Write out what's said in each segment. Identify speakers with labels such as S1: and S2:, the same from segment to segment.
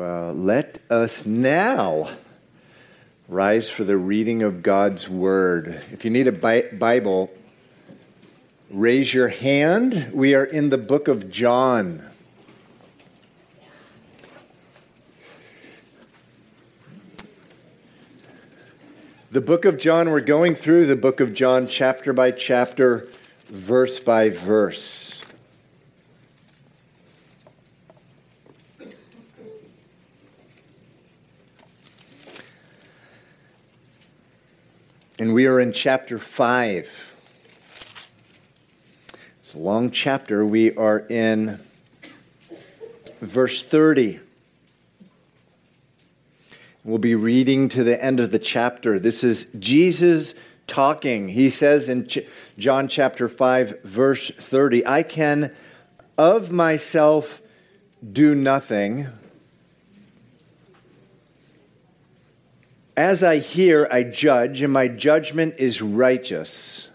S1: So uh, let us now rise for the reading of God's Word. If you need a Bible, raise your hand. We are in the book of John. The book of John, we're going through the book of John chapter by chapter, verse by verse. And we are in chapter 5. It's a long chapter. We are in verse 30. We'll be reading to the end of the chapter. This is Jesus talking. He says in Ch- John chapter 5, verse 30, I can of myself do nothing. As I hear, I judge, and my judgment is righteous.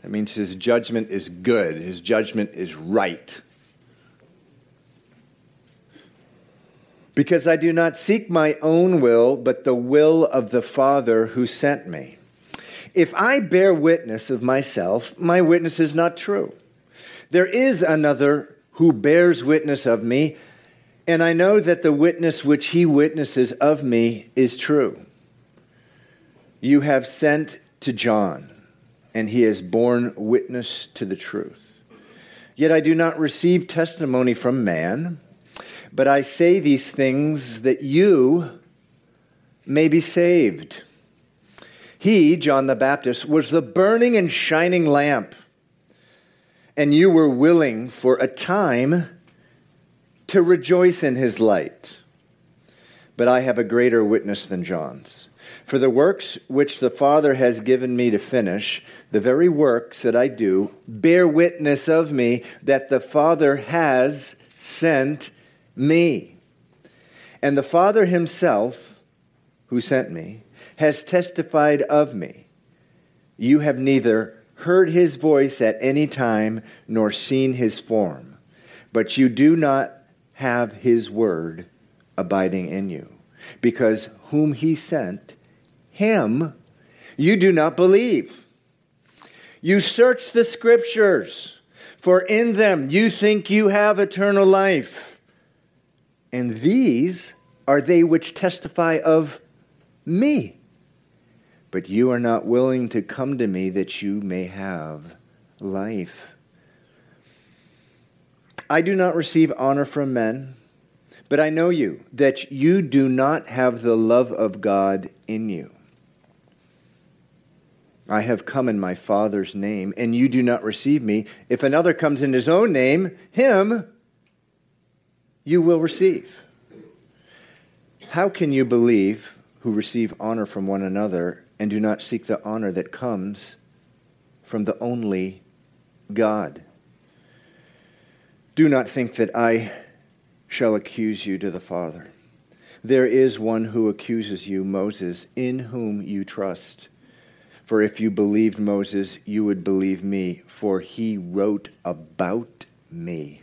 S1: That means his judgment is good, his judgment is right. Because I do not seek my own will, but the will of the Father who sent me. If I bear witness of myself, my witness is not true. There is another who bears witness of me, and I know that the witness which he witnesses of me is true you have sent to John, and he has borne witness to the truth. Yet I do not receive testimony from man, but I say these things that you may be saved. He, John the Baptist, was the burning and shining lamp, and you were willing for a time to rejoice in his light. But I have a greater witness than John's for the works which the Father has given me to finish, the very works that I do, bear witness of me that the Father has sent me. And the Father himself, who sent me, has testified of me. You have neither heard his voice at any time nor seen his form, but you do not have his word abiding in you, because whom he sent, him you do not believe. You search the scriptures, for in them you think you have eternal life. And these are they which testify of me. But you are not willing to come to me that you may have life. I do not receive honor from men, but I know you, that you do not have the love of God in you. I have come in my Father's name, and you do not receive me. If another comes in his own name, him you will receive. How can you believe who receive honor from one another and do not seek the honor that comes from the only God? Do not think that I shall accuse you to the Father. There is one who accuses you, Moses, in whom you trust. For if you believed Moses, you would believe me, for he wrote about me.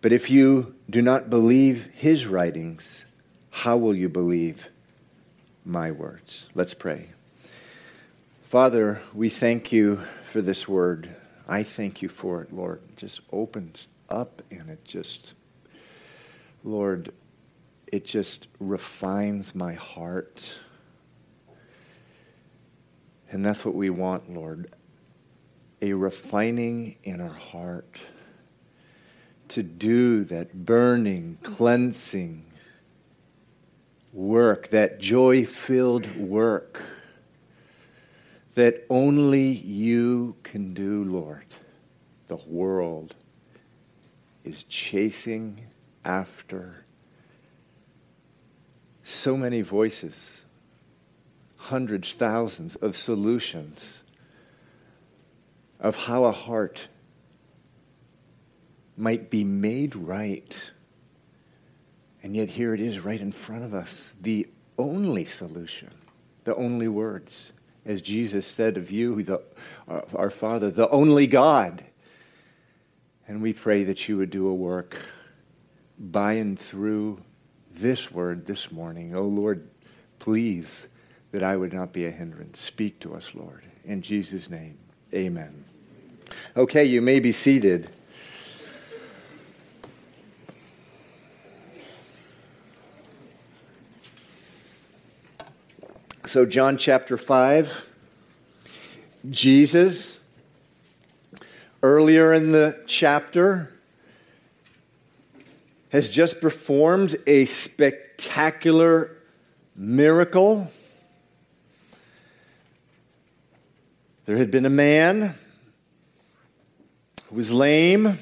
S1: But if you do not believe his writings, how will you believe my words? Let's pray. Father, we thank you for this word. I thank you for it, Lord. It just opens up and it just, Lord, it just refines my heart and that's what we want, Lord a refining in our heart to do that burning, cleansing work, that joy filled work that only you can do, Lord. The world is chasing after so many voices hundreds, thousands of solutions of how a heart might be made right. And yet, here it is right in front of us the only solution, the only words. As Jesus said of you, the, our Father, the only God. And we pray that you would do a work by and through this word this morning. Oh Lord, please, that I would not be a hindrance. Speak to us, Lord. In Jesus' name, amen. Okay, you may be seated. So, John chapter 5, Jesus, earlier in the chapter, has just performed a spectacular miracle. There had been a man who was lame,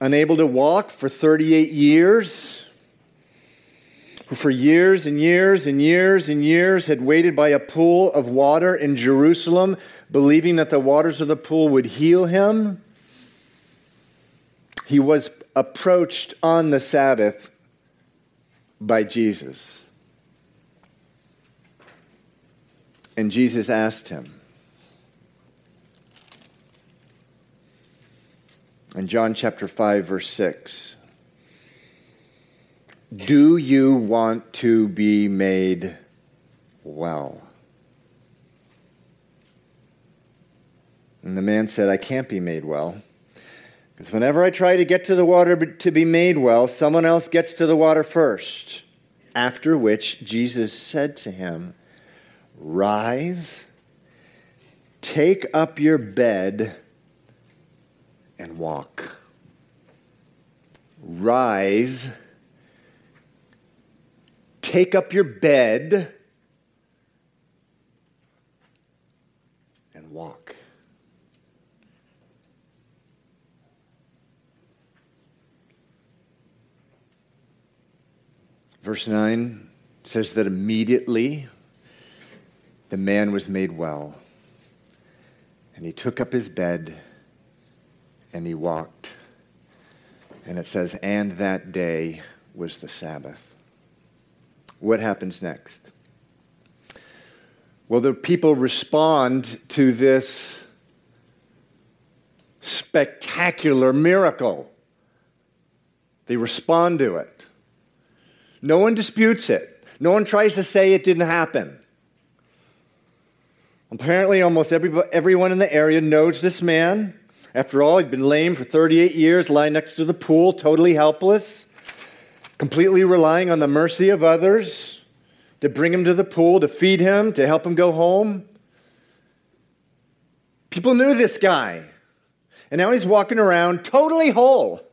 S1: unable to walk for 38 years, who for years and years and years and years had waited by a pool of water in Jerusalem, believing that the waters of the pool would heal him. He was approached on the Sabbath by Jesus. And Jesus asked him, in John chapter 5, verse 6, Do you want to be made well? And the man said, I can't be made well. Because whenever I try to get to the water to be made well, someone else gets to the water first. After which Jesus said to him, Rise, take up your bed, and walk. Rise, take up your bed, and walk. Verse 9 says that immediately the man was made well. And he took up his bed and he walked. And it says, and that day was the Sabbath. What happens next? Well, the people respond to this spectacular miracle. They respond to it. No one disputes it. No one tries to say it didn't happen. Apparently, almost everyone in the area knows this man. After all, he'd been lame for 38 years, lying next to the pool, totally helpless, completely relying on the mercy of others to bring him to the pool, to feed him, to help him go home. People knew this guy. And now he's walking around totally whole.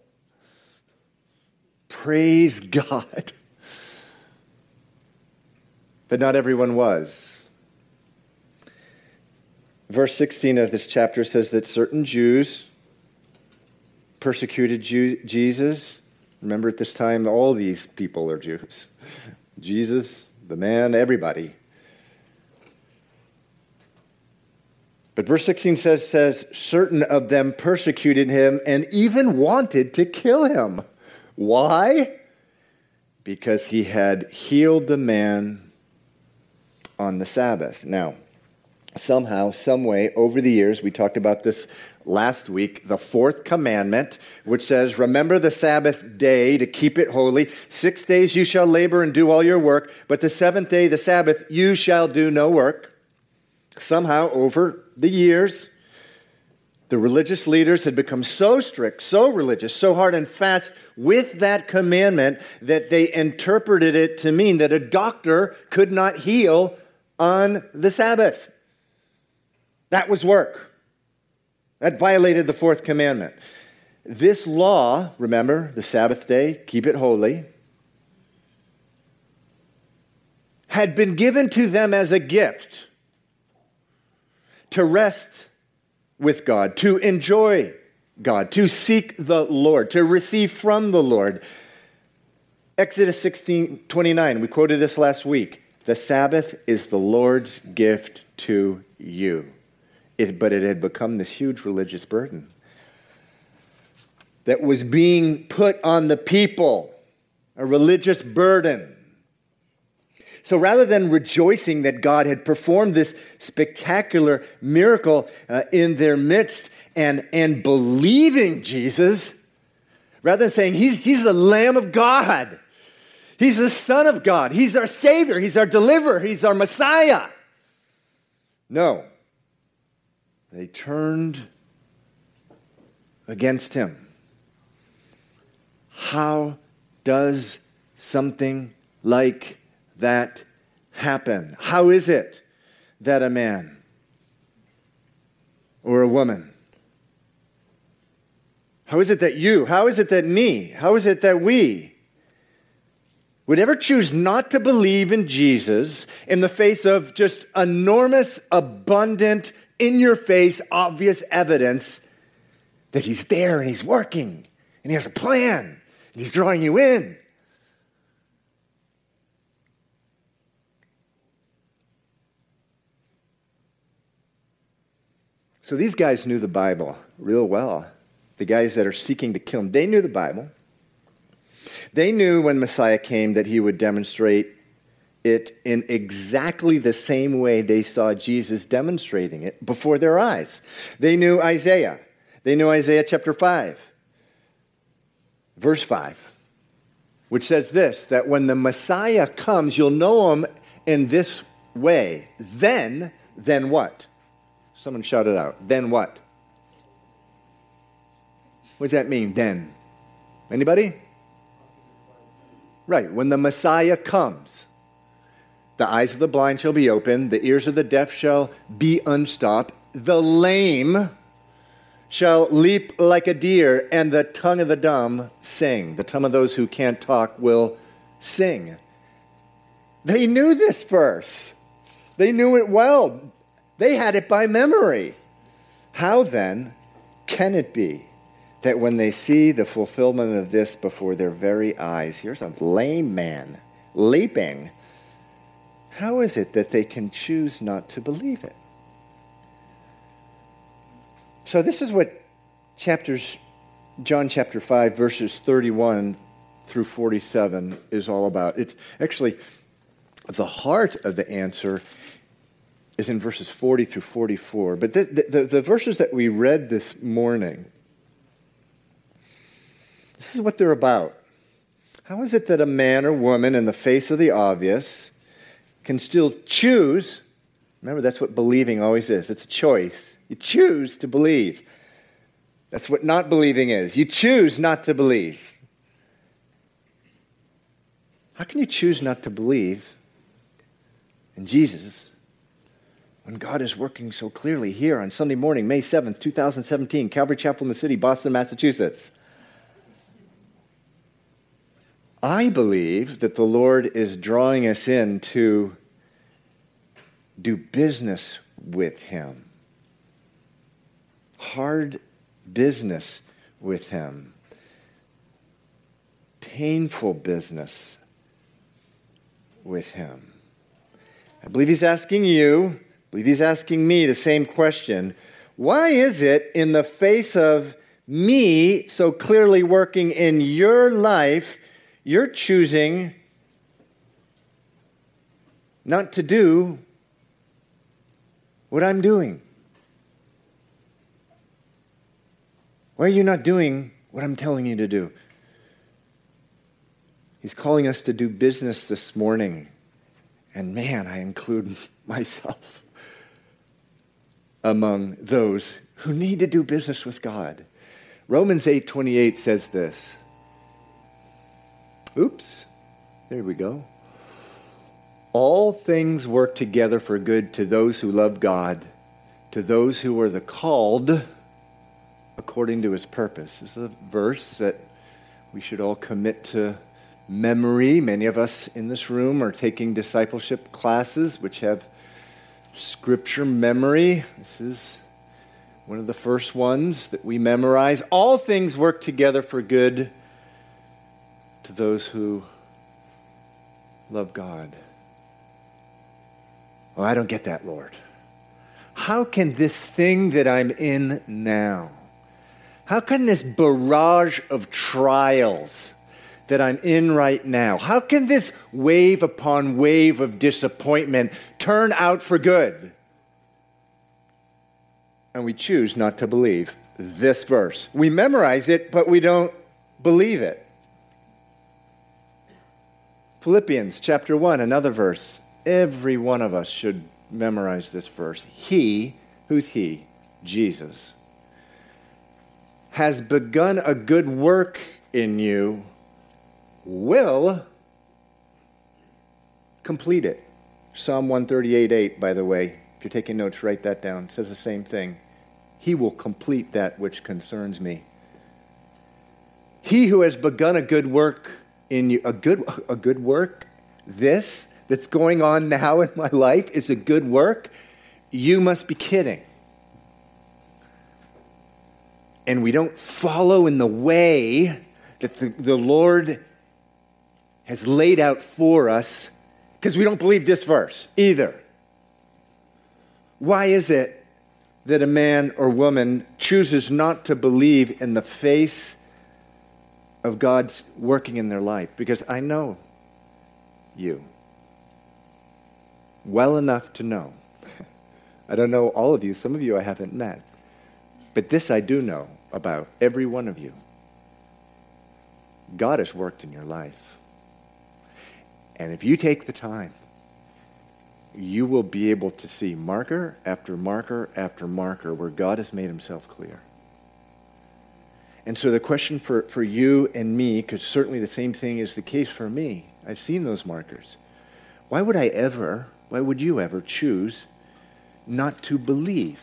S1: Praise God but not everyone was. Verse 16 of this chapter says that certain Jews persecuted Jew- Jesus. Remember, at this time, all these people are Jews Jesus, the man, everybody. But verse 16 says, says, certain of them persecuted him and even wanted to kill him. Why? Because he had healed the man on the Sabbath. Now, somehow, some way, over the years, we talked about this last week, the fourth commandment, which says, Remember the Sabbath day to keep it holy. Six days you shall labor and do all your work, but the seventh day, the Sabbath, you shall do no work. Somehow, over the years, the religious leaders had become so strict, so religious, so hard and fast with that commandment that they interpreted it to mean that a doctor could not heal on the Sabbath. That was work. That violated the fourth commandment. This law, remember, the Sabbath day, keep it holy, had been given to them as a gift to rest with God, to enjoy God, to seek the Lord, to receive from the Lord. Exodus 16 29, we quoted this last week. The Sabbath is the Lord's gift to you. It, but it had become this huge religious burden that was being put on the people, a religious burden. So rather than rejoicing that God had performed this spectacular miracle uh, in their midst and, and believing Jesus, Rather than saying, He's, he's the Lamb of God, He's the Son of God, He's our Savior, He's our deliverer, He's our Messiah. No. They turned against Him. How does something like that happen? How is it that a man or a woman how is it that you, how is it that me, how is it that we would ever choose not to believe in Jesus in the face of just enormous, abundant, in your face, obvious evidence that He's there and He's working and He has a plan and He's drawing you in? So these guys knew the Bible real well the guys that are seeking to kill him, they knew the Bible. They knew when Messiah came that he would demonstrate it in exactly the same way they saw Jesus demonstrating it before their eyes. They knew Isaiah. They knew Isaiah chapter 5, verse 5, which says this that when the Messiah comes, you'll know him in this way. Then, then what? Someone shouted out. Then what? What does that mean, then? Anybody? Right, when the Messiah comes, the eyes of the blind shall be opened, the ears of the deaf shall be unstopped, the lame shall leap like a deer, and the tongue of the dumb sing. The tongue of those who can't talk will sing. They knew this verse, they knew it well, they had it by memory. How then can it be that when they see the fulfillment of this before their very eyes, here's a lame man leaping. How is it that they can choose not to believe it? So, this is what chapters, John chapter 5, verses 31 through 47 is all about. It's actually the heart of the answer is in verses 40 through 44. But the, the, the verses that we read this morning, this is what they're about. How is it that a man or woman, in the face of the obvious, can still choose? Remember, that's what believing always is it's a choice. You choose to believe. That's what not believing is. You choose not to believe. How can you choose not to believe in Jesus when God is working so clearly here on Sunday morning, May 7th, 2017, Calvary Chapel in the City, Boston, Massachusetts? I believe that the Lord is drawing us in to do business with Him. Hard business with Him. Painful business with Him. I believe He's asking you, I believe He's asking me the same question. Why is it in the face of me so clearly working in your life? You're choosing not to do what I'm doing. Why are you not doing what I'm telling you to do? He's calling us to do business this morning. And man, I include myself among those who need to do business with God. Romans 8:28 says this. Oops, there we go. All things work together for good to those who love God, to those who are the called according to his purpose. This is a verse that we should all commit to memory. Many of us in this room are taking discipleship classes which have scripture memory. This is one of the first ones that we memorize. All things work together for good to those who love God. Well, I don't get that, Lord. How can this thing that I'm in now, how can this barrage of trials that I'm in right now, how can this wave upon wave of disappointment turn out for good? And we choose not to believe this verse. We memorize it, but we don't believe it. Philippians chapter 1, another verse. Every one of us should memorize this verse. He, who's he? Jesus, has begun a good work in you, will complete it. Psalm 138 8, by the way. If you're taking notes, write that down. It says the same thing. He will complete that which concerns me. He who has begun a good work in a good, a good work, this that's going on now in my life is a good work, you must be kidding. And we don't follow in the way that the, the Lord has laid out for us because we don't believe this verse either. Why is it that a man or woman chooses not to believe in the face of God's working in their life? Because I know you well enough to know. I don't know all of you, some of you I haven't met. But this I do know about every one of you. God has worked in your life. And if you take the time, you will be able to see marker after marker after marker where God has made himself clear. And so the question for, for you and me, because certainly the same thing is the case for me, I've seen those markers. Why would I ever, why would you ever choose not to believe?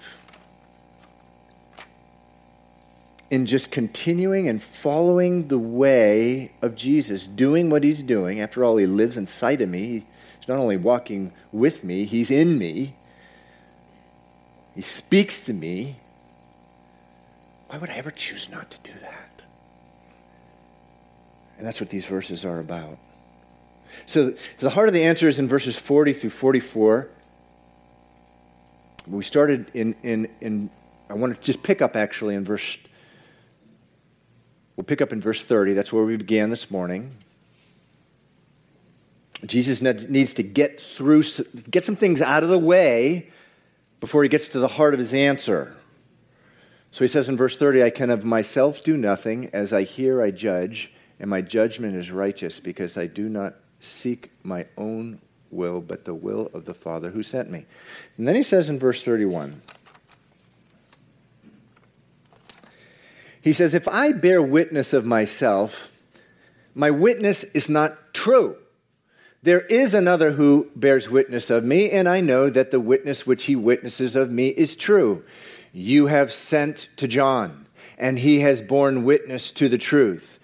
S1: in just continuing and following the way of Jesus, doing what he's doing. After all, he lives inside of me. He's not only walking with me, he's in me. He speaks to me. Why would I ever choose not to do that? And that's what these verses are about. So, the heart of the answer is in verses 40 through 44. We started in, in, in I want to just pick up actually in verse We'll pick up in verse 30. That's where we began this morning. Jesus needs to get through, get some things out of the way before he gets to the heart of his answer. So he says in verse 30, I can of myself do nothing. As I hear, I judge, and my judgment is righteous because I do not seek my own will, but the will of the Father who sent me. And then he says in verse 31, He says, If I bear witness of myself, my witness is not true. There is another who bears witness of me, and I know that the witness which he witnesses of me is true. You have sent to John, and he has borne witness to the truth.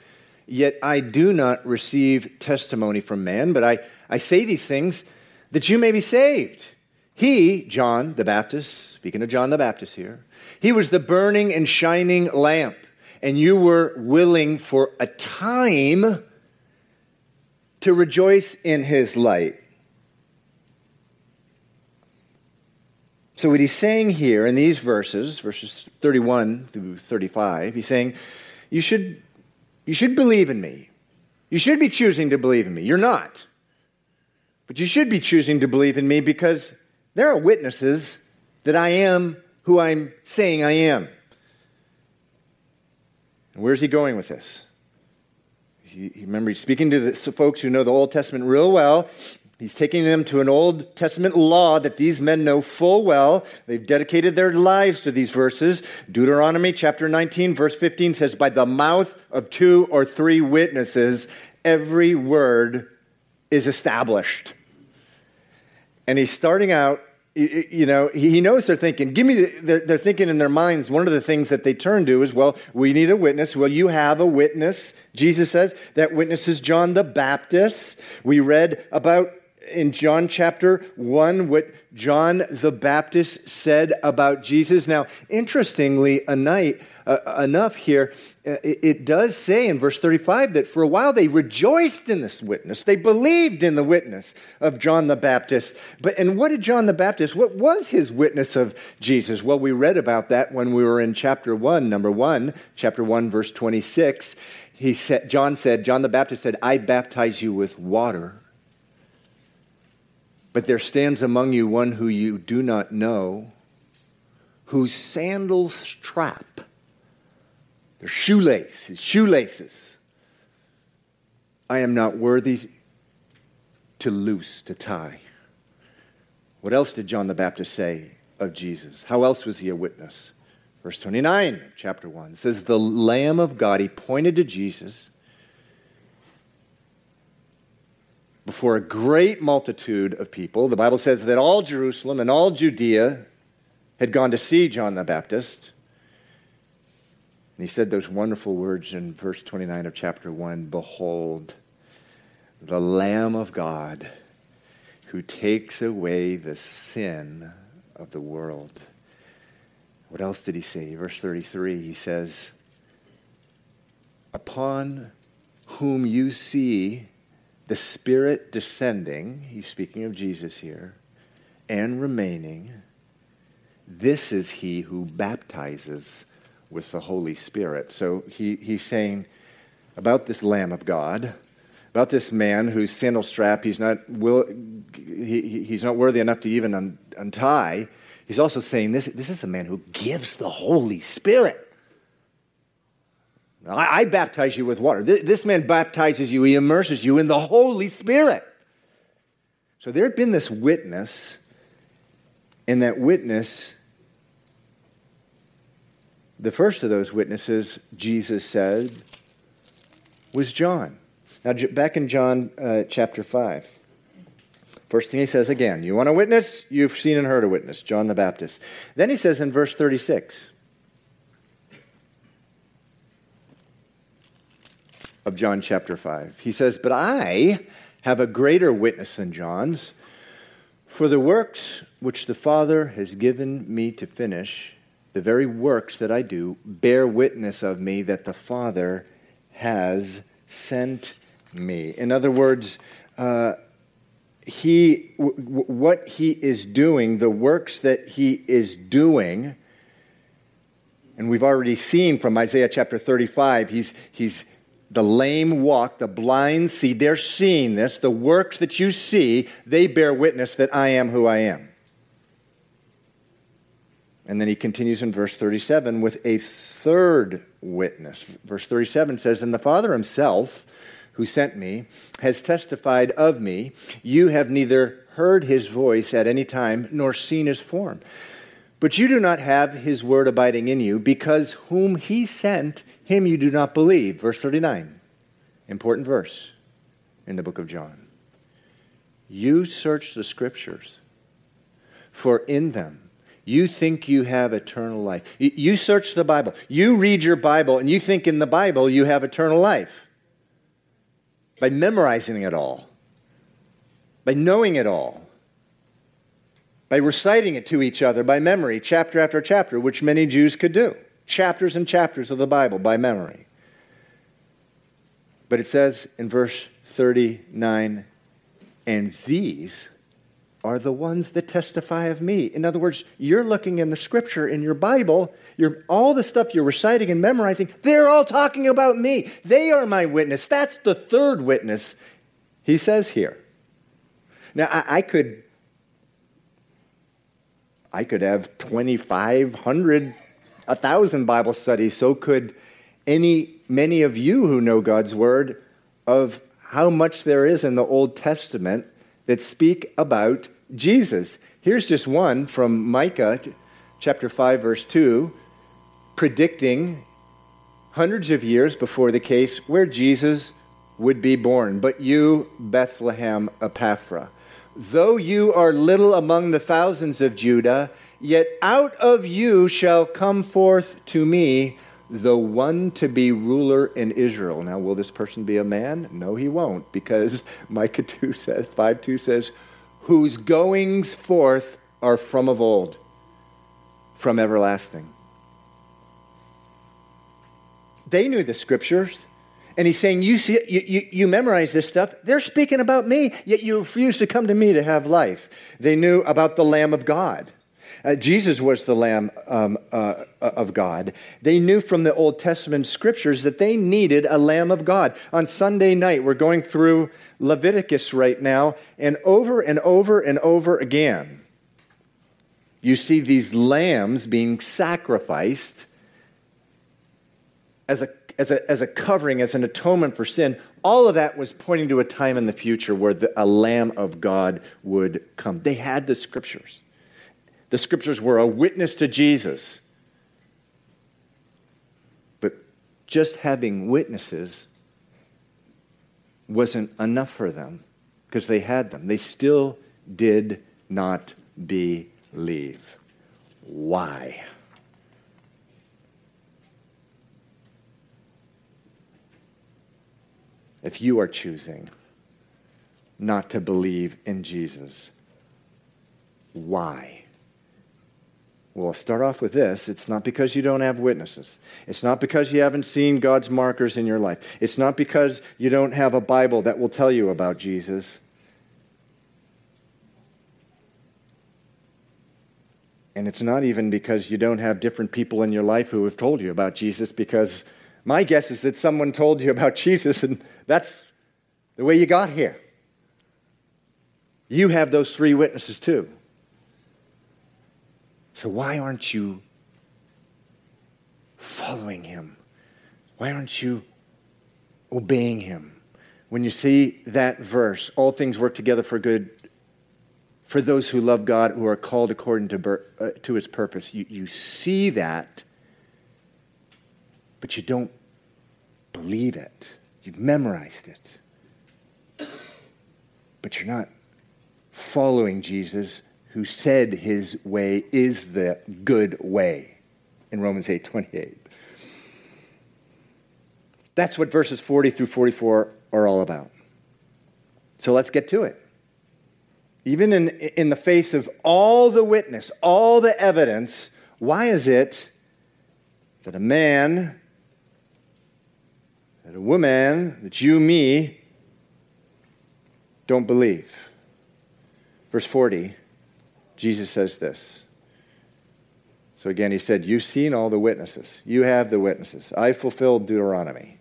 S1: Yet I do not receive testimony from man, but I, I say these things that you may be saved. He, John the Baptist, speaking of John the Baptist here, he was the burning and shining lamp and you were willing for a time to rejoice in his light. So, what he's saying here in these verses, verses 31 through 35, he's saying, you should, you should believe in me. You should be choosing to believe in me. You're not. But you should be choosing to believe in me because there are witnesses that I am who I'm saying I am. And where's he going with this? He, remember, he's speaking to the folks who know the Old Testament real well. He's taking them to an Old Testament law that these men know full well. They've dedicated their lives to these verses. Deuteronomy chapter 19, verse 15 says, By the mouth of two or three witnesses, every word is established. And he's starting out you know, he knows they're thinking, give me, the, they're thinking in their minds, one of the things that they turn to is, well, we need a witness. Well, you have a witness, Jesus says. That witness is John the Baptist. We read about in John chapter 1 what John the Baptist said about Jesus. Now, interestingly, night, uh, enough here, uh, it, it, does say in verse 35 that for a while they rejoiced in this witness. They believed in the witness of John the Baptist. But and what did John the Baptist, what was his witness of Jesus? Well, we read about that when we were in chapter 1, number 1, chapter 1, verse 26. He said, John said, John the Baptist said, I baptize you with water. But there stands among you one who you do not know, whose sandal strap their shoelace, his shoelaces I am not worthy to loose, to tie. What else did John the Baptist say of Jesus? How else was he a witness? Verse 29, chapter 1 says, The Lamb of God, he pointed to Jesus before a great multitude of people. The Bible says that all Jerusalem and all Judea had gone to see John the Baptist. And he said those wonderful words in verse 29 of chapter 1 Behold, the Lamb of God who takes away the sin of the world. What else did he say? Verse 33, he says, Upon whom you see the Spirit descending, he's speaking of Jesus here, and remaining, this is he who baptizes with the Holy Spirit. So he, he's saying about this Lamb of God, about this man whose sandal strap he's not, will, he, he's not worthy enough to even un, untie. He's also saying this, this is a man who gives the Holy Spirit. I, I baptize you with water. This, man baptizes you, he immerses you in the Holy Spirit. So there had been this witness, and that witness, the first of those witnesses, Jesus said, was John. Now, back in John uh, chapter 5. First thing he says again, you want a witness? You've seen and heard a witness, John the Baptist. Then he says in verse 36 of John chapter 5, he says, But I have a greater witness than John's, for the works which the Father has given me to finish, the very works that I do, bear witness of me that the Father has sent me. In other words, uh, he, w- what he is doing, the works that he is doing, and we've already seen from Isaiah chapter 35, he's, he's the lame walk, the blind see. They're seeing this. The works that you see, they bear witness that I am who I am. And then he continues in verse 37 with a third witness. Verse 37 says, And the Father himself who sent me, has testified of me. You have neither heard his voice at any time nor seen his form. But you do not have his word abiding in you, because whom he sent, him you do not believe. Verse 39, important verse in the book of John. You search the scriptures, for in them you think you have eternal life. You search the Bible. You read your Bible, and you think in the Bible you have eternal life by memorizing it all, by knowing it all, by reciting it to each other by memory, chapter after chapter, which many Jews could do. Chapters and chapters of the Bible by memory. But it says in verse 39 and these are the ones that testify of me. In other words, you're looking in the scripture in your Bible, you're, all the stuff you're reciting and memorizing, they're all talking about me. They are my witness. That's the third witness he says here. Now, I, I could. I could have 2,500, 1,000 Bible studies. So could any, many of you who know God's Word of how much there is in the Old Testament that speak about Jesus. Here's just one from Micah chapter 5 verse 2 predicting hundreds of years before the case where Jesus would be born. But you, Bethlehem Ephrathah, though you are little among the thousands of Judah, yet out of you shall come forth to me the one to be ruler in Israel. Now, will this person be a man? No, he won't, because Micah 2 says, 5 2 says, whose goings forth are from of old, from everlasting. They knew the scriptures. And he's saying, you, see, you, you, you, memorize this stuff. They're speaking about me, yet you refuse to come to me to have life. They knew about the Lamb of God. Uh, Jesus was the Lamb um, uh, of God. They knew from the Old Testament scriptures that they needed a Lamb of God. On Sunday night, we're going through Leviticus right now, and over and over and over again, you see these lambs being sacrificed as a, as a, as a covering, as an atonement for sin, all of that was pointing to a time in the future where the, a Lamb of God would come. They had the scriptures. The scriptures were a witness to Jesus. But just having witnesses wasn't enough for them because they had them. They still did not believe. Why? If you are choosing not to believe in Jesus, why? Well, I'll start off with this. It's not because you don't have witnesses. It's not because you haven't seen God's markers in your life. It's not because you don't have a Bible that will tell you about Jesus. And it's not even because you don't have different people in your life who have told you about Jesus, because my guess is that someone told you about Jesus, and that's the way you got here. You have those three witnesses too. So why aren't you following him? Why aren't you obeying him? When you see that verse, all things work together for good for those who love God, who are called according to, uh, to his purpose. You, you see that, but you don't believe it. You've memorized it. But you're not following Jesus who said his way is the good way in Romans 8 28. That's what verses 40 through 44 are all about. So let's get to it. Even in, in the face of all the witness, all the evidence, why is it that a man, that a woman, that you, me, don't believe? Verse 40 Jesus says this. So again, he said, You've seen all the witnesses. You have the witnesses. I fulfilled Deuteronomy.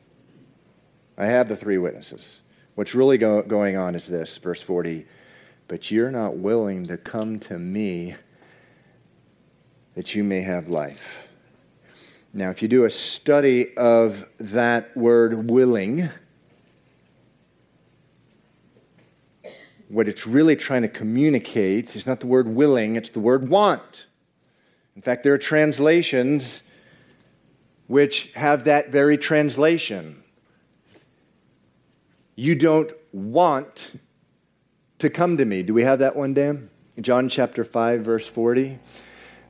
S1: I have the three witnesses. What's really go- going on is this, verse 40 But you're not willing to come to me that you may have life. Now, if you do a study of that word willing, what it's really trying to communicate is not the word willing, it's the word want. In fact, there are translations which have that very translation. You don't want to come to me. Do we have that one, Dan? John chapter 5, verse 40.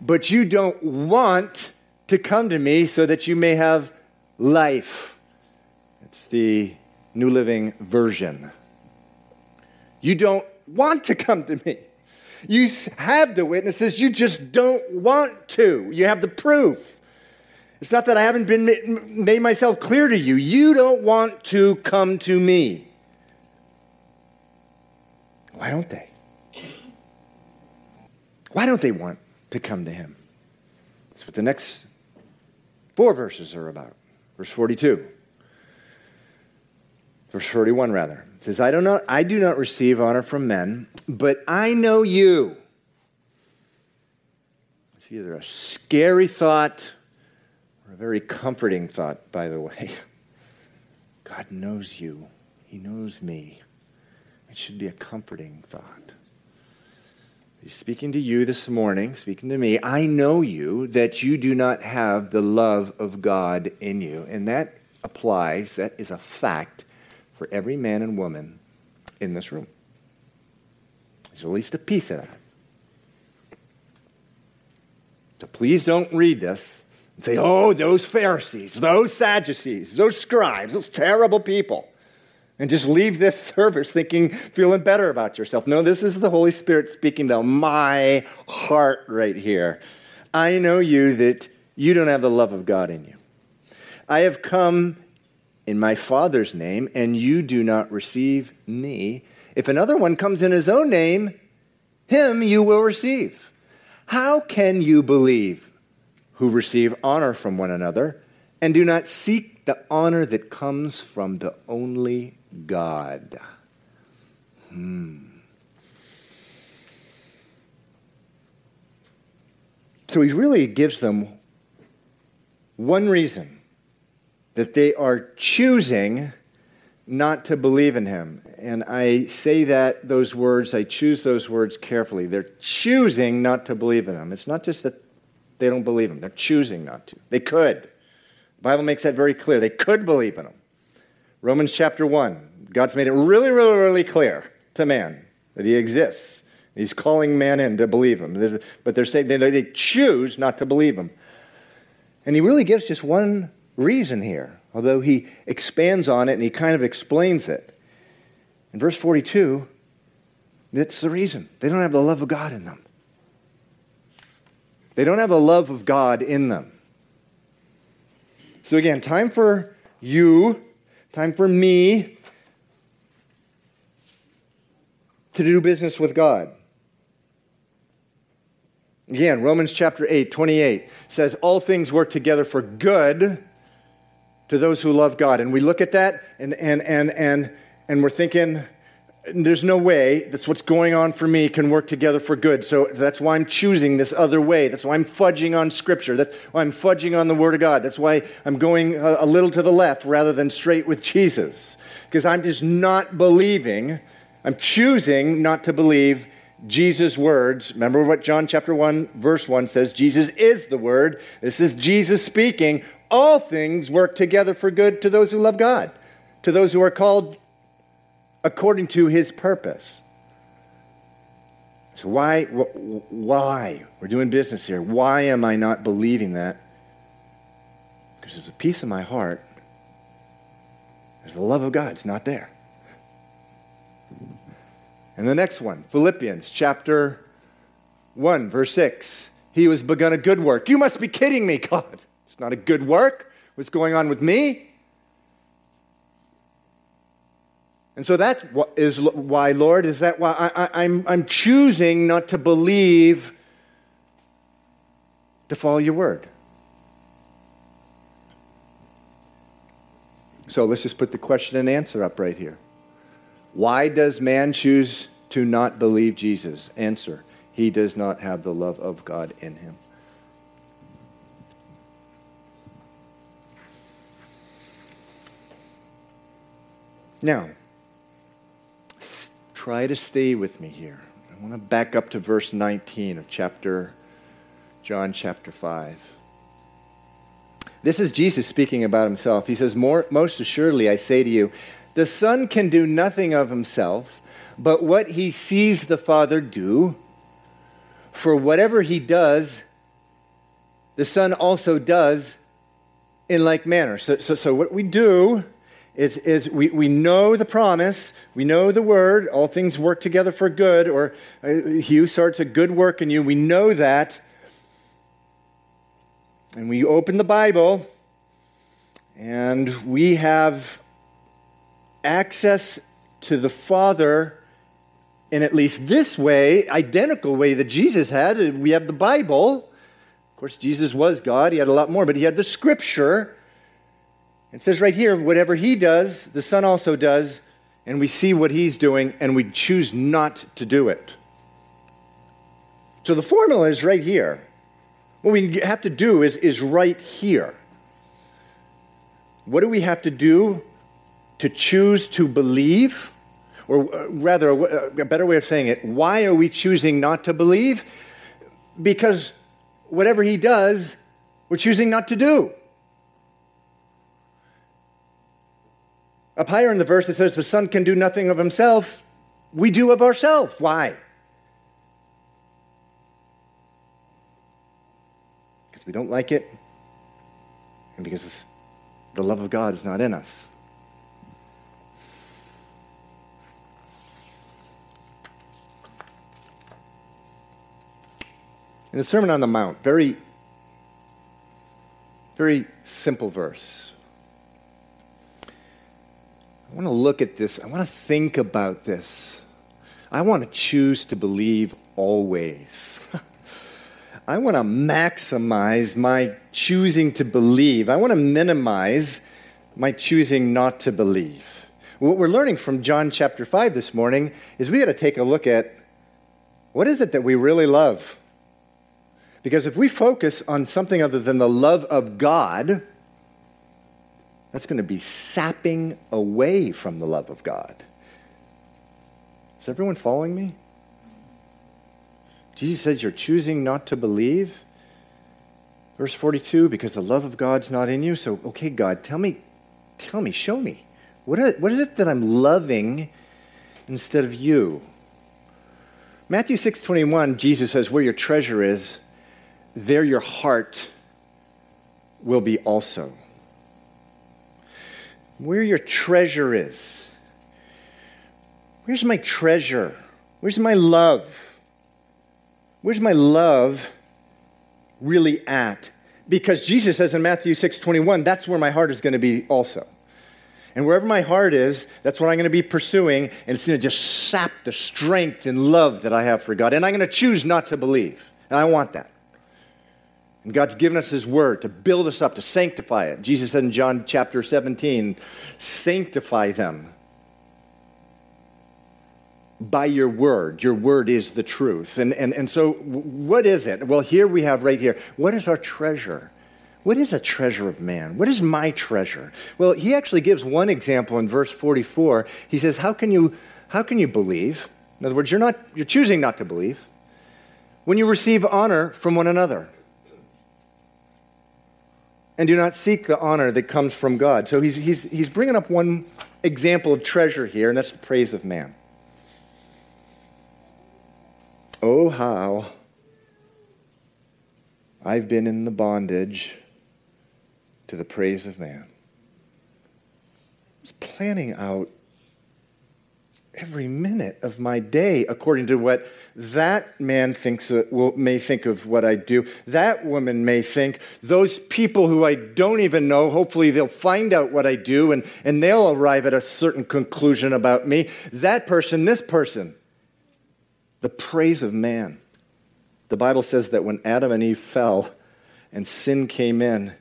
S1: But you don't want to come to me so that you may have life. It's the New Living Version. You don't want to come to me. You have the witnesses, you just don't want to. You have the proof. It's not that I haven't been made myself clear to you. You don't want to come to me. Why don't they? Why don't they want to come to him? That's what the next four verses are about. Verse 42. Verse 41, rather says, I, do not, I do not receive honor from men, but I know you. It's either a scary thought or a very comforting thought, by the way. God knows you, He knows me. It should be a comforting thought. He's speaking to you this morning, speaking to me. I know you that you do not have the love of God in you. And that applies, that is a fact for every man and woman in this room. There's at least a piece of that. So please don't read this and say, oh, those Pharisees, those Sadducees, those scribes, those terrible people. And just leave this service thinking, feeling better about yourself. No, this is the Holy Spirit speaking to my heart right here. I know you that you don't have the love of God in you. I have come in my Father's name, and you do not receive me. If another one comes in his own name, him you will receive. How can you believe who receive honor from one another and do not seek the honor that comes from the only God? Hmm. So he really gives them one reason that they are choosing not to believe in him. And I say that, those words, I choose those words carefully. They're choosing not to believe in him. It's not just that they don't believe him, they're choosing not to. They could. The Bible makes that very clear. They could believe in him. Romans chapter 1, God's made it really, really, really clear to man that he exists. He's calling man in to believe him. But they're saying they choose not to believe him. And he really gives just one reason here, although he expands on it and he kind of explains it. In verse 42, that's the reason. They don't have the love of God in them. They don't have the love of God in them. So, again, time for you, time for me to do business with God. Again, Romans chapter 8, 28 says, All things work together for good to those who love God. And we look at that and, and, and, and, and we're thinking, there's no way that's what's going on for me can work together for good. So that's why I'm choosing this other way. That's why I'm fudging on Scripture. That's why I'm fudging on the Word of God. That's why I'm going a, little to the left rather than straight with Jesus. Because I'm just not believing, I'm choosing not to believe Jesus' words. Remember what John chapter 1, verse 1 says Jesus is the Word. This is Jesus speaking all things work together for good to those who love God, to those who are called according to his purpose. So, why, why? We're doing business here. Why am I not believing that? Because there's a piece of my heart, there's the love of God, it's not there. And the next one, Philippians chapter 1, verse 6. He was begun a good work. You must be kidding me, God. It's not a good work. What's going on with me? And so that is why, Lord, is that why I, I'm, I'm choosing not to believe to follow your word. So let's just put the question and answer up right here. Why does man choose to not believe Jesus? Answer He does not have the love of God in him. Now, try to stay with me here. I want to back up to verse 19 of chapter John chapter 5. This is Jesus speaking about himself. He says, Most assuredly, I say to you, the Son can do nothing of himself, but what he sees the Father do. For whatever he does, the Son also does in like manner. So, so, so what we do is, is we, we know the promise, we know the word, all things work together for good, or uh, he who starts a good work in you, we know that. And we open the Bible, and we have access to the Father in at least this way, identical way that Jesus had. We have the Bible. Of course, Jesus was God, he had a lot more, but he had the Scripture. It says right here, whatever he does, the Son also does, and we see what he's doing, and we choose not to do it. So the formula is right here. What we have to do is, is right here. What do we have to do to choose to believe? Or uh, rather, a better way of saying it, why are we choosing not to believe? Because whatever he does, we're choosing not to do. Up higher in the verse, it says, The Son can do nothing of himself. We do of ourselves. Why? Because we don't like it, and because the love of God is not in us. In the Sermon on the Mount, very, very simple verse. I want to look at this. I want to think about this. I want to choose to believe always. I want to maximize my choosing to believe. I want to minimize my choosing not to believe. What we're learning from John chapter 5 this morning is we got to take a look at what is it that we really love? Because if we focus on something other than the love of God, That's going to be sapping away from the love of God. Is everyone following me? Jesus says you're choosing not to believe. Verse 42, because the love of God's not in you. So, okay, God, tell me, tell me, show me. What is, what is it that I'm loving instead of you? Matthew 6:21, Jesus says, "Where your treasure is, there your heart will be also." Where your treasure is. Where's my treasure? Where's my love? Where's my love really at? Because Jesus says in Matthew 6:21, that's where my heart is going to be also. And wherever my heart is, that's what I'm going to be pursuing, and it's going to just sap the strength and love that I have for God. And I'm going to choose not to believe. And I want that. And God's given us His Word to build us up, to sanctify it. Jesus said in John chapter 17, sanctify them by your word. Your word is the truth. And, and, and so, what is it? Well, here we have right here what is our treasure? What is a treasure of man? What is my treasure? Well, he actually gives one example in verse 44. He says, How can you, how can you believe? In other words, you're, not, you're choosing not to believe when you receive honor from one another and do not seek the honor that comes from God. So he's, he's, he's bringing up one example of treasure here, and that's the praise of man. Oh, how I've been in the bondage to the praise of man. I was planning out every minute of my day according to what that man thinks uh, will, may think of what I do. That woman may think. Those people who I don't even know, hopefully they'll find out what I do and, and they'll arrive at a certain conclusion about me. That person, this person. The praise of man. The Bible says that when Adam and Eve fell and sin came in,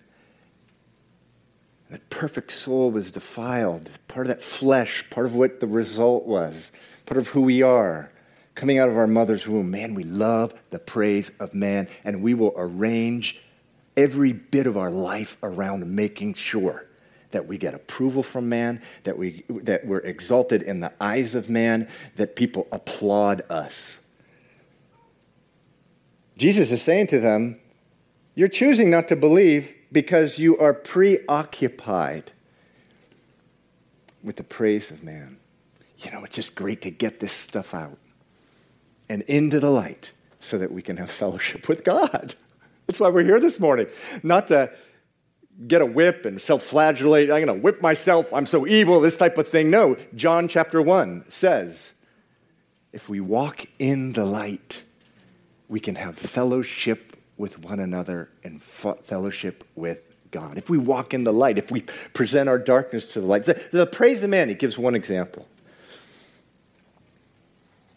S1: that perfect soul was defiled. Part of that flesh, part of what the result was, part of who we are, coming out of our mother's womb. Man, we love the praise of man, and we will arrange every bit of our life around making sure that we get approval from man, that, we, that we're exalted in the eyes of man, that people applaud us. Jesus is saying to them, You're choosing not to believe because you are preoccupied with the praise of man. You know, it's just great to get this stuff out and into the light so that we can have fellowship with God. That's why we're here this morning. Not to get a whip and self flagellate. I'm going to whip myself. I'm so evil, this type of thing. No. John chapter 1 says if we walk in the light, we can have fellowship with one another and fellowship with God. If we walk in the light, if we present our darkness to the light. The, the praise the man, he gives one example.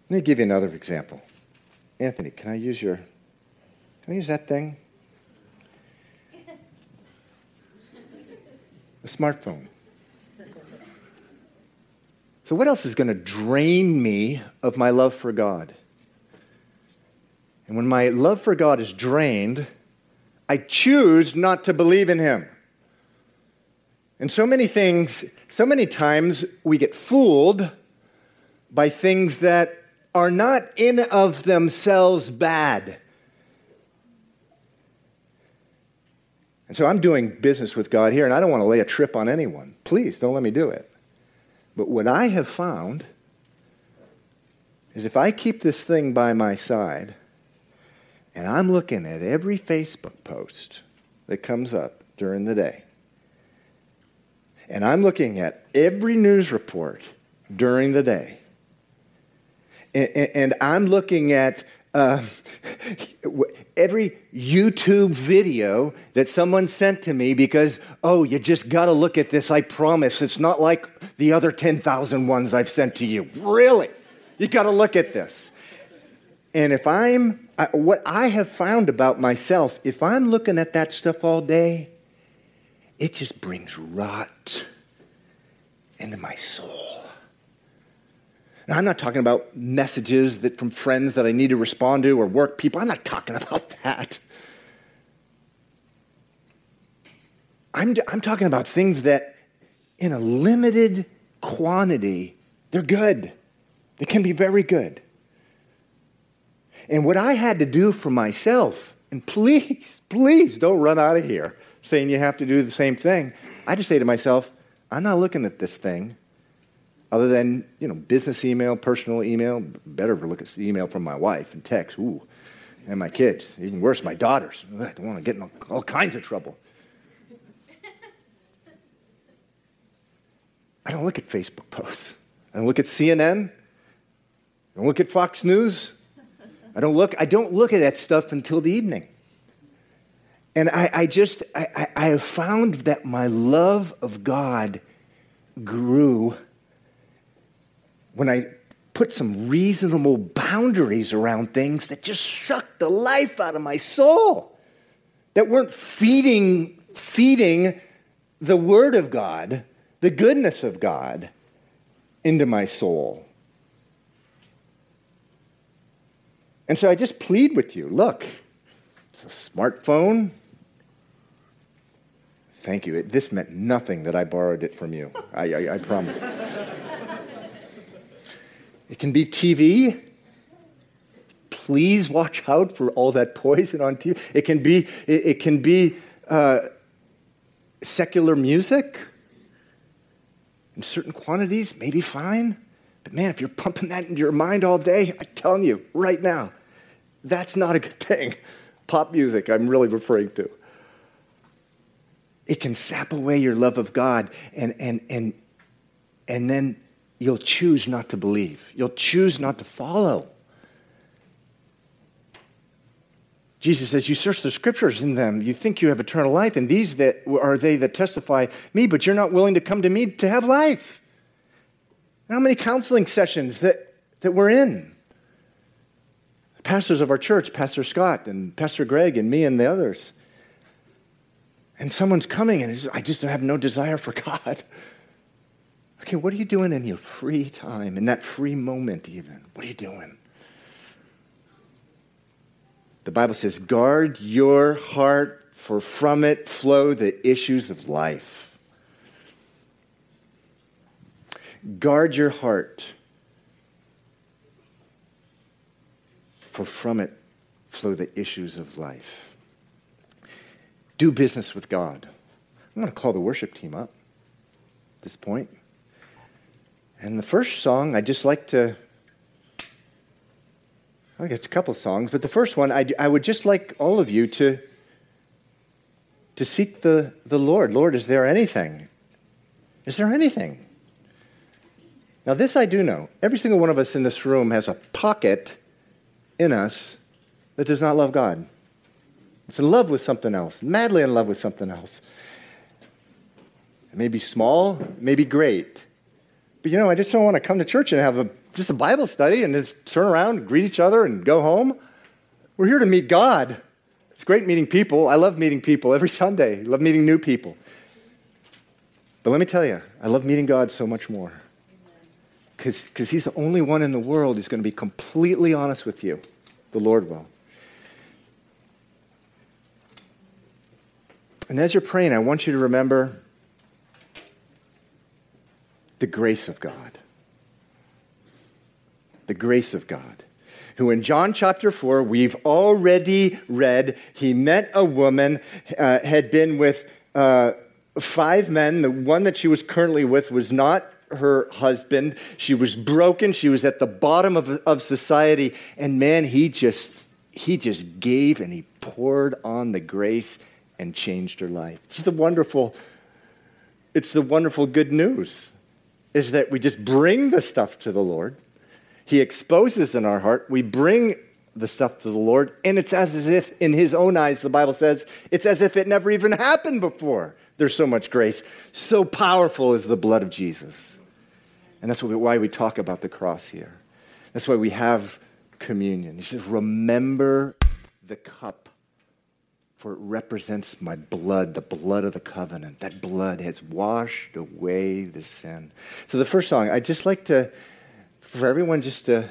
S1: Let me give you another example. Anthony, can I use your can I use that thing? A smartphone. So, what else is going to drain me of my love for God? And when my love for God is drained, I choose not to believe in Him. And so many things, so many times we get fooled by things that are not in of themselves bad. And so I'm doing business with God here, and I don't want to lay a trip on anyone. Please don't let me do it. But what I have found is if I keep this thing by my side, and I'm looking at every Facebook post that comes up during the day. And I'm looking at every news report during the day. And, and I'm looking at uh, every YouTube video that someone sent to me because, oh, you just got to look at this. I promise. It's not like the other 10,000 ones I've sent to you. Really? You got to look at this. And if I'm, I, what I have found about myself, if I'm looking at that stuff all day, it just brings rot into my soul. Now, I'm not talking about messages that from friends that I need to respond to or work people. I'm not talking about that. I'm, I'm talking about things that in a limited quantity, they're good. They can be very good. And what I had to do for myself, and please, please don't run out of here saying you have to do the same thing. I just say to myself, I'm not looking at this thing other than, you know, business email, personal email. Better look at email from my wife and text. Ooh, and my kids. Even worse, my daughters. I don't want to get in all kinds of trouble. I don't look at Facebook posts. I don't look at CNN. I don't look at Fox News. I don't look, I don't look at that stuff until the evening. And I, I just, I, I have found that my love of God grew when I put some reasonable boundaries around things that just sucked the life out of my soul, that weren't feeding, feeding the Word of God, the goodness of God into my soul. And so I just plead with you look, it's a smartphone. Thank you. It, This meant nothing that I borrowed it from you. I, I, I promise. It can be TV. Please watch out for all that poison on TV. It can be, it, it can be uh, secular music in certain quantities, maybe fine. But man, if you're pumping that into your mind all day, I'm telling you right now, that's not a good thing. Pop music, I'm really referring to. It can sap away your love of God and, and, and, and then you'll choose not to believe. You'll choose not to follow. Jesus says, You search the scriptures in them. You think you have eternal life, and these that are they that testify me, but you're not willing to come to me to have life. How many counseling sessions that, that we're in? Pastors of our church, Pastor Scott and Pastor Greg and me and the others. And someone's coming and says, I just have no desire for God. Okay, what are you doing in your free time, in that free moment, even? What are you doing? The Bible says, guard your heart, for from it flow the issues of life. Guard your heart, for from it flow the issues of life. Do business with God. I'm going to call the worship team up at this point. And the first song, I just like to, I guess a couple songs, but the first one, I, I would just like all of you to, to seek the, the Lord. Lord, is there anything? Is there anything? Now, this I do know. Every single one of us in this room has a pocket in us that does not love God. It's in love with something else, madly in love with something else. It may be small, it may be great. But you know, I just don't want to come to church and have a, just a Bible study and just turn around, greet each other, and go home. We're here to meet God. It's great meeting people. I love meeting people every Sunday. I love meeting new people. But let me tell you, I love meeting God so much more. Because He's the only one in the world who's going to be completely honest with you. The Lord will. And as you're praying, I want you to remember the grace of God. The grace of God. Who in John chapter 4, we've already read, he met a woman, uh, had been with uh, five men. The one that she was currently with was not her husband. She was broken. She was at the bottom of, of society. And man, he just, he just gave and he poured on the grace and changed her life. It's the wonderful, it's the wonderful good news is that we just bring the stuff to the Lord. He exposes in our heart. We bring the stuff to the Lord, and it's as if, in His own eyes, the Bible says, it's as if it never even happened before. There's so much grace. So powerful is the blood of Jesus. And that's why we talk about the cross here. That's why we have communion. He says, Remember the cup for it represents my blood, the blood of the covenant. That blood has washed away the sin. So the first song, I'd just like to, for everyone just to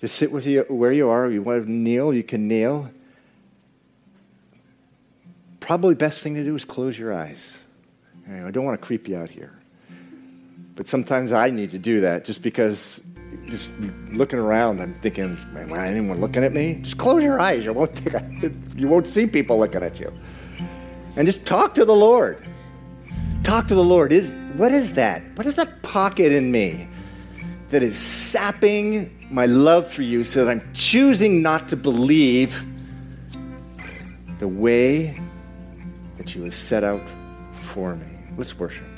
S1: just sit with you where you are. You want to kneel, you can kneel. Probably best thing to do is close your eyes. I don't want to creep you out here. But sometimes I need to do that just because just looking around, I'm thinking, man, anyone looking at me? Just close your eyes. You won't, think I, you won't see people looking at you. And just talk to the Lord. Talk to the Lord. Is, what is that? What is that pocket in me that is sapping my love for you so that I'm choosing not to believe the way that you have set out for me? Let's worship.